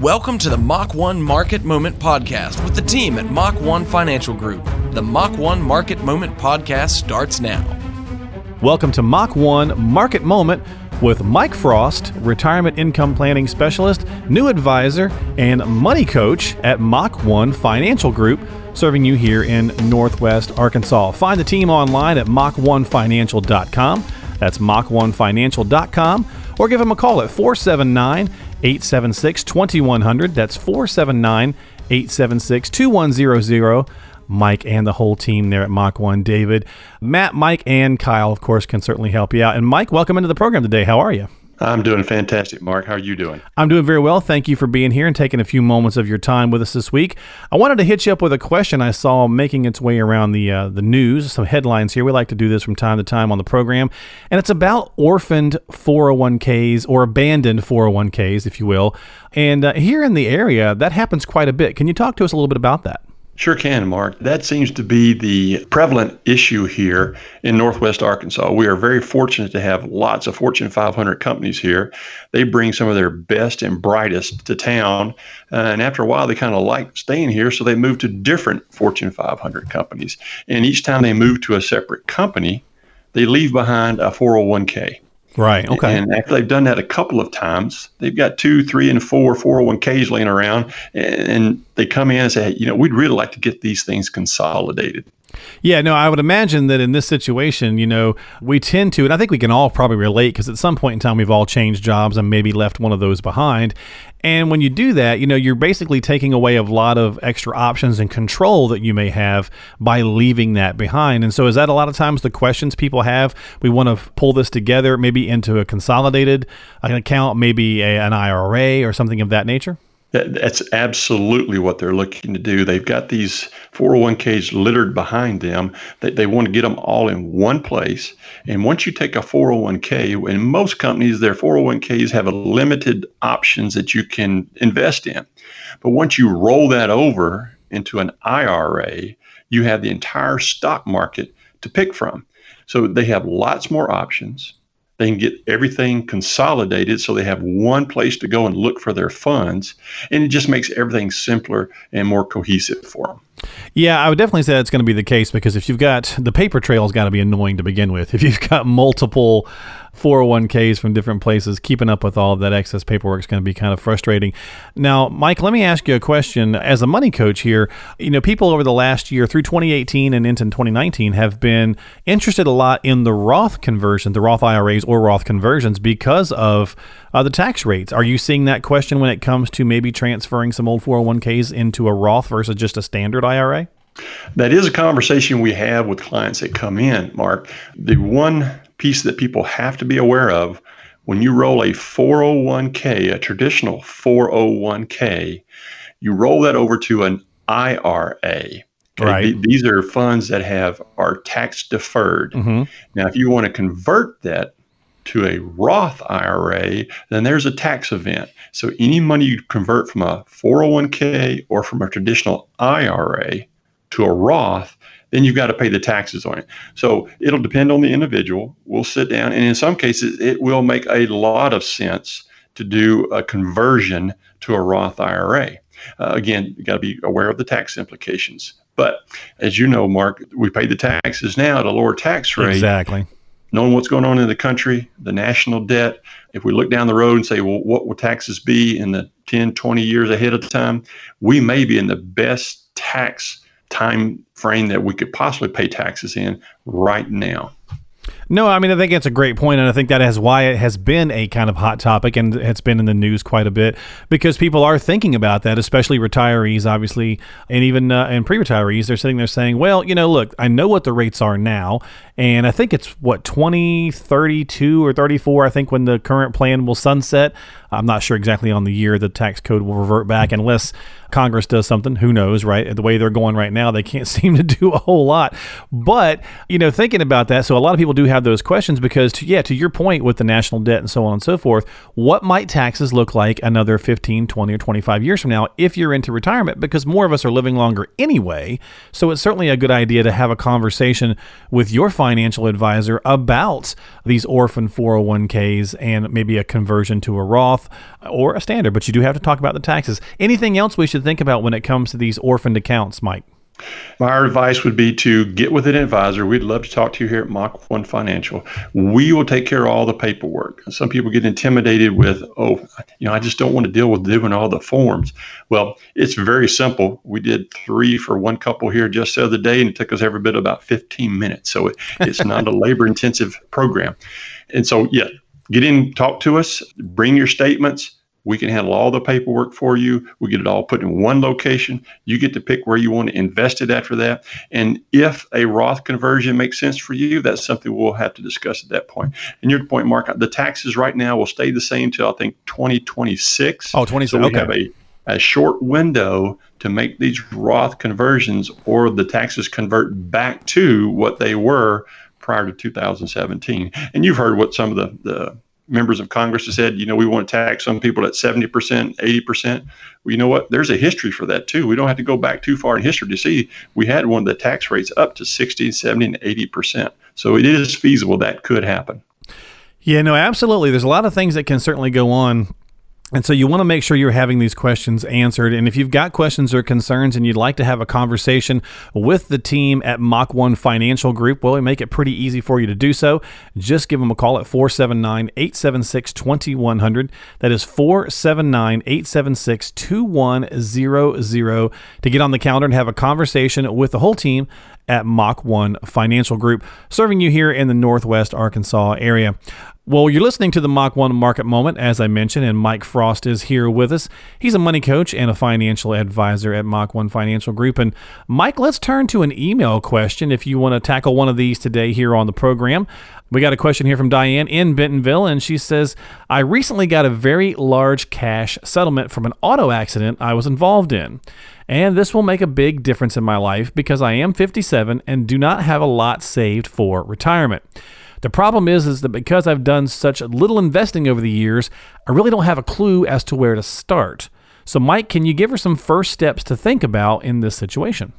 Welcome to the Mach 1 Market Moment Podcast with the team at Mach 1 Financial Group. The Mach 1 Market Moment Podcast starts now. Welcome to Mach 1 Market Moment with Mike Frost, retirement income planning specialist, new advisor, and money coach at Mach 1 Financial Group, serving you here in Northwest Arkansas. Find the team online at mach1financial.com. That's mach1financial.com or give them a call at 479 876 2100. That's 479 876 2100. Mike and the whole team there at Mach 1. David, Matt, Mike, and Kyle, of course, can certainly help you out. And Mike, welcome into the program today. How are you? I'm doing fantastic, Mark. How are you doing? I'm doing very well. Thank you for being here and taking a few moments of your time with us this week. I wanted to hit you up with a question I saw making its way around the uh, the news. Some headlines here. We like to do this from time to time on the program, and it's about orphaned 401ks or abandoned 401ks, if you will. And uh, here in the area, that happens quite a bit. Can you talk to us a little bit about that? Sure can, Mark. That seems to be the prevalent issue here in Northwest Arkansas. We are very fortunate to have lots of Fortune 500 companies here. They bring some of their best and brightest to town. Uh, and after a while, they kind of like staying here, so they move to different Fortune 500 companies. And each time they move to a separate company, they leave behind a 401k. Right. Okay. And after they've done that a couple of times, they've got two, three, and four 401ks laying around, and they come in and say, hey, you know, we'd really like to get these things consolidated. Yeah, no, I would imagine that in this situation, you know, we tend to, and I think we can all probably relate because at some point in time we've all changed jobs and maybe left one of those behind. And when you do that, you know, you're basically taking away a lot of extra options and control that you may have by leaving that behind. And so, is that a lot of times the questions people have? We want to pull this together, maybe into a consolidated uh, account, maybe a, an IRA or something of that nature? That's absolutely what they're looking to do. They've got these 401ks littered behind them. They, they want to get them all in one place. And once you take a 401k, in most companies, their 401ks have a limited options that you can invest in. But once you roll that over into an IRA, you have the entire stock market to pick from. So they have lots more options. They can get everything consolidated so they have one place to go and look for their funds. And it just makes everything simpler and more cohesive for them. Yeah, I would definitely say that's going to be the case because if you've got the paper trail has got to be annoying to begin with. If you've got multiple 401ks from different places, keeping up with all of that excess paperwork is going to be kind of frustrating. Now, Mike, let me ask you a question. As a money coach here, you know, people over the last year through 2018 and into 2019 have been interested a lot in the Roth conversion, the Roth IRAs or Roth conversions because of uh, the tax rates. Are you seeing that question when it comes to maybe transferring some old 401ks into a Roth versus just a standard IRA? That is a conversation we have with clients that come in, Mark. The one piece that people have to be aware of when you roll a 401k, a traditional 401k, you roll that over to an IRA. Okay? Right. These are funds that have are tax deferred. Mm-hmm. Now, if you want to convert that to a Roth IRA, then there's a tax event. So any money you convert from a 401k or from a traditional IRA to a Roth, then you've got to pay the taxes on it. So it'll depend on the individual. We'll sit down, and in some cases, it will make a lot of sense to do a conversion to a Roth IRA. Uh, again, you got to be aware of the tax implications. But as you know, Mark, we pay the taxes now at a lower tax rate. Exactly. Knowing what's going on in the country, the national debt, if we look down the road and say, well, what will taxes be in the 10, 20 years ahead of the time? We may be in the best tax time frame that we could possibly pay taxes in right now. No, I mean I think it's a great point, and I think that is why it has been a kind of hot topic, and it's been in the news quite a bit because people are thinking about that, especially retirees, obviously, and even uh, and pre-retirees. They're sitting there saying, "Well, you know, look, I know what the rates are now, and I think it's what 20, 32 or 34. I think when the current plan will sunset. I'm not sure exactly on the year the tax code will revert back, unless Congress does something. Who knows, right? The way they're going right now, they can't seem to do a whole lot. But you know, thinking about that, so a lot of people do have those questions because, to, yeah, to your point with the national debt and so on and so forth, what might taxes look like another 15, 20, or 25 years from now if you're into retirement? Because more of us are living longer anyway. So it's certainly a good idea to have a conversation with your financial advisor about these orphan 401ks and maybe a conversion to a Roth Roth or a standard, but you do have to talk about the taxes. Anything else we should think about when it comes to these orphaned accounts, Mike? My advice would be to get with an advisor. We'd love to talk to you here at Mach 1 Financial. We will take care of all the paperwork. Some people get intimidated with, oh, you know, I just don't want to deal with doing all the forms. Well, it's very simple. We did three for one couple here just the other day, and it took us every bit about 15 minutes. So it, it's not a labor intensive program. And so, yeah, get in, talk to us, bring your statements we can handle all the paperwork for you. We get it all put in one location. You get to pick where you want to invest it after that. And if a Roth conversion makes sense for you, that's something we'll have to discuss at that point. And your point, Mark, the taxes right now will stay the same till I think 2026. Oh, 26. So we okay. have a a short window to make these Roth conversions or the taxes convert back to what they were prior to 2017. And you've heard what some of the, the members of Congress have said, you know, we want to tax some people at 70%, 80%. Well, you know what? There's a history for that too. We don't have to go back too far in history to see we had one of the tax rates up to 60, 70, and 80%. So it is feasible that could happen. Yeah, no, absolutely. There's a lot of things that can certainly go on and so you want to make sure you're having these questions answered. And if you've got questions or concerns and you'd like to have a conversation with the team at Mach 1 Financial Group, well, we make it pretty easy for you to do so. Just give them a call at 479 876 2100. That is 479 876 2100 to get on the calendar and have a conversation with the whole team at Mach 1 Financial Group, serving you here in the Northwest Arkansas area. Well, you're listening to the Mach 1 Market Moment, as I mentioned, and Mike Frost is here with us. He's a money coach and a financial advisor at Mach 1 Financial Group. And Mike, let's turn to an email question if you want to tackle one of these today here on the program. We got a question here from Diane in Bentonville, and she says, I recently got a very large cash settlement from an auto accident I was involved in. And this will make a big difference in my life because I am 57 and do not have a lot saved for retirement. The problem is, is that because I've done such little investing over the years, I really don't have a clue as to where to start. So, Mike, can you give her some first steps to think about in this situation?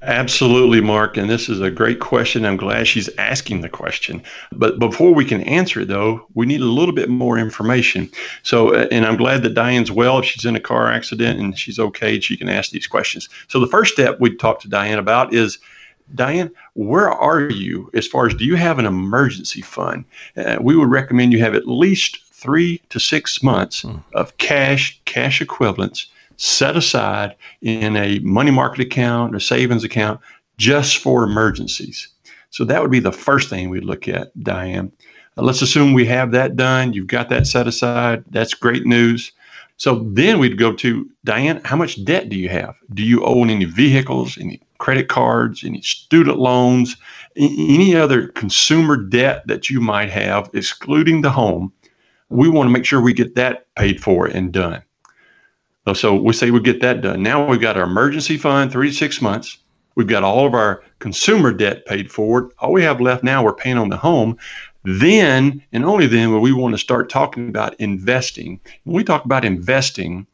Absolutely, Mark. And this is a great question. I'm glad she's asking the question. But before we can answer it, though, we need a little bit more information. So, uh, and I'm glad that Diane's well. If she's in a car accident and she's okay, she can ask these questions. So, the first step we talked to Diane about is Diane, where are you as far as do you have an emergency fund? Uh, we would recommend you have at least three to six months hmm. of cash, cash equivalents set aside in a money market account or savings account just for emergencies. So that would be the first thing we'd look at, Diane. Uh, let's assume we have that done. You've got that set aside. That's great news. So then we'd go to Diane, how much debt do you have? Do you own any vehicles, any credit cards, any student loans, any other consumer debt that you might have, excluding the home? We want to make sure we get that paid for and done. Uh, so we say we get that done. Now we've got our emergency fund, three to six months. We've got all of our consumer debt paid forward. All we have left now, we're paying on the home. Then, and only then, will we want to start talking about investing. When we talk about investing,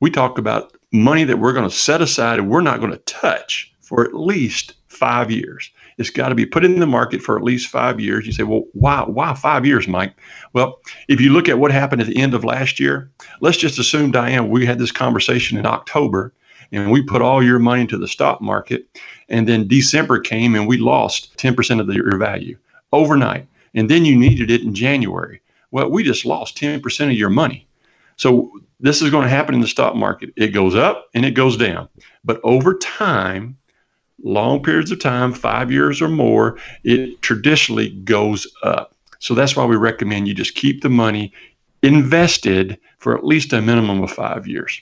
we talk about money that we're going to set aside and we're not going to touch for at least five years. It's got to be put in the market for at least five years. You say, well, why, why five years, Mike? Well, if you look at what happened at the end of last year, let's just assume, Diane, we had this conversation in October and we put all your money into the stock market. And then December came and we lost 10% of the, your value overnight and then you needed it in January. Well, we just lost 10% of your money. So this is going to happen in the stock market. It goes up and it goes down. But over time, long periods of time, five years or more, it traditionally goes up. So that's why we recommend you just keep the money invested for at least a minimum of five years.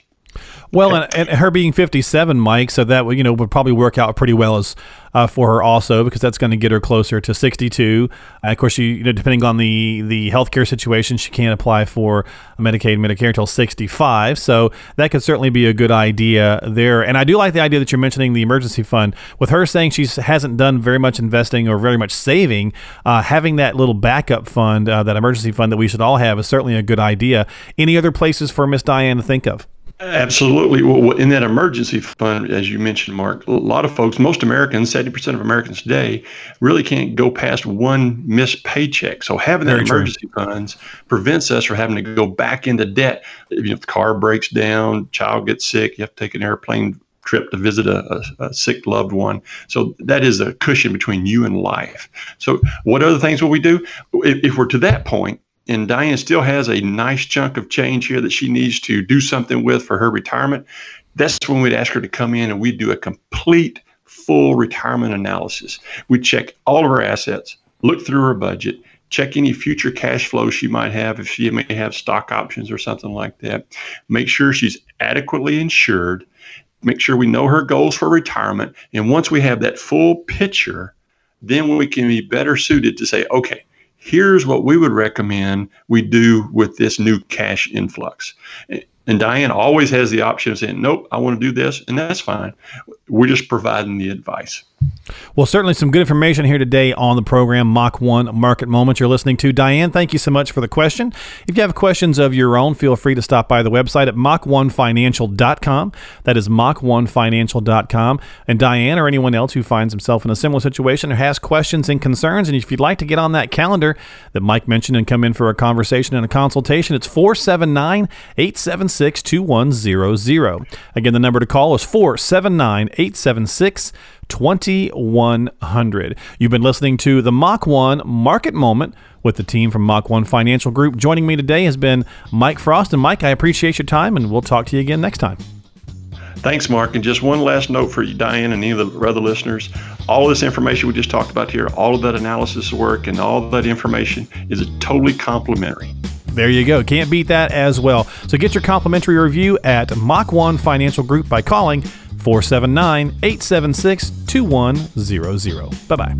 Well, and, and, her being 57, Mike, so that you know would probably work out pretty well as uh, for her also because that's going to get her closer to 62. Uh, of course, she you know depending on the the healthcare situation, she can't apply for Medicaid, Medicare until 65. So that could certainly be a good idea there. And I do like the idea that you're mentioning the emergency fund. With her saying she hasn't done very much investing or very much saving, uh, having that little backup fund, uh, that emergency fund that we should all have, is certainly a good idea. Any other places for Miss Diane to think of? Absolutely. Well, in that emergency fund, as you mentioned, Mark, a lot of folks, most Americans, 70% of Americans today, really can't go past one missed paycheck. So having Very that emergency true. funds prevents us from having to go back into debt. If the car breaks down, child gets sick, you have to take an airplane trip to visit a, a, a, sick loved one. So that is a cushion between you and life. So what other things will we do? If, if we're to that point, and Diane still has a nice chunk of change here that she needs to do something with for her retirement, that's when we'd ask her to come in and we'd do a complete full retirement analysis. We'd check all of her assets, look through her budget, check any future cash flow she might have if she may have stock options or something like that. Make sure she's adequately insured. Make sure we know her goals for retirement. And once we have that full picture, then we can be better suited to say, okay, here's what we would recommend we do with this new cash influx. And Diane always has the option of saying, nope, I want to do this, and that's fine. We're just providing the advice. Well, certainly some good information here today on the program Mach 1 Market Moment you're listening to. Diane, thank you so much for the question. If you have questions of your own, feel free to stop by the website at mach1financial.com. That is mach1financial.com. And Diane or anyone else who finds himself in a similar situation or has questions and concerns, and if you'd like to get on that calendar that Mike mentioned and come in for a conversation and a consultation, it's 479 876 2100. Again, the number to call is 479 876 2100. You've been listening to the Mach 1 Market Moment with the team from Mach 1 Financial Group. Joining me today has been Mike Frost. And Mike, I appreciate your time, and we'll talk to you again next time. Thanks, Mark. And just one last note for you, Diane, and any of the other listeners. All this information we just talked about here, all of that analysis work and all that information is totally complimentary. There you go. Can't beat that as well. So get your complimentary review at Mach 1 Financial Group by calling 479 876 2100. Bye bye.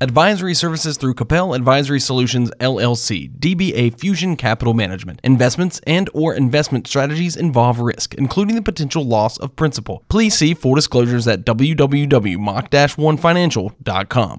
Advisory services through Capel Advisory Solutions LLC, DBA Fusion Capital Management. Investments and or investment strategies involve risk, including the potential loss of principal. Please see full disclosures at www.mach-1financial.com.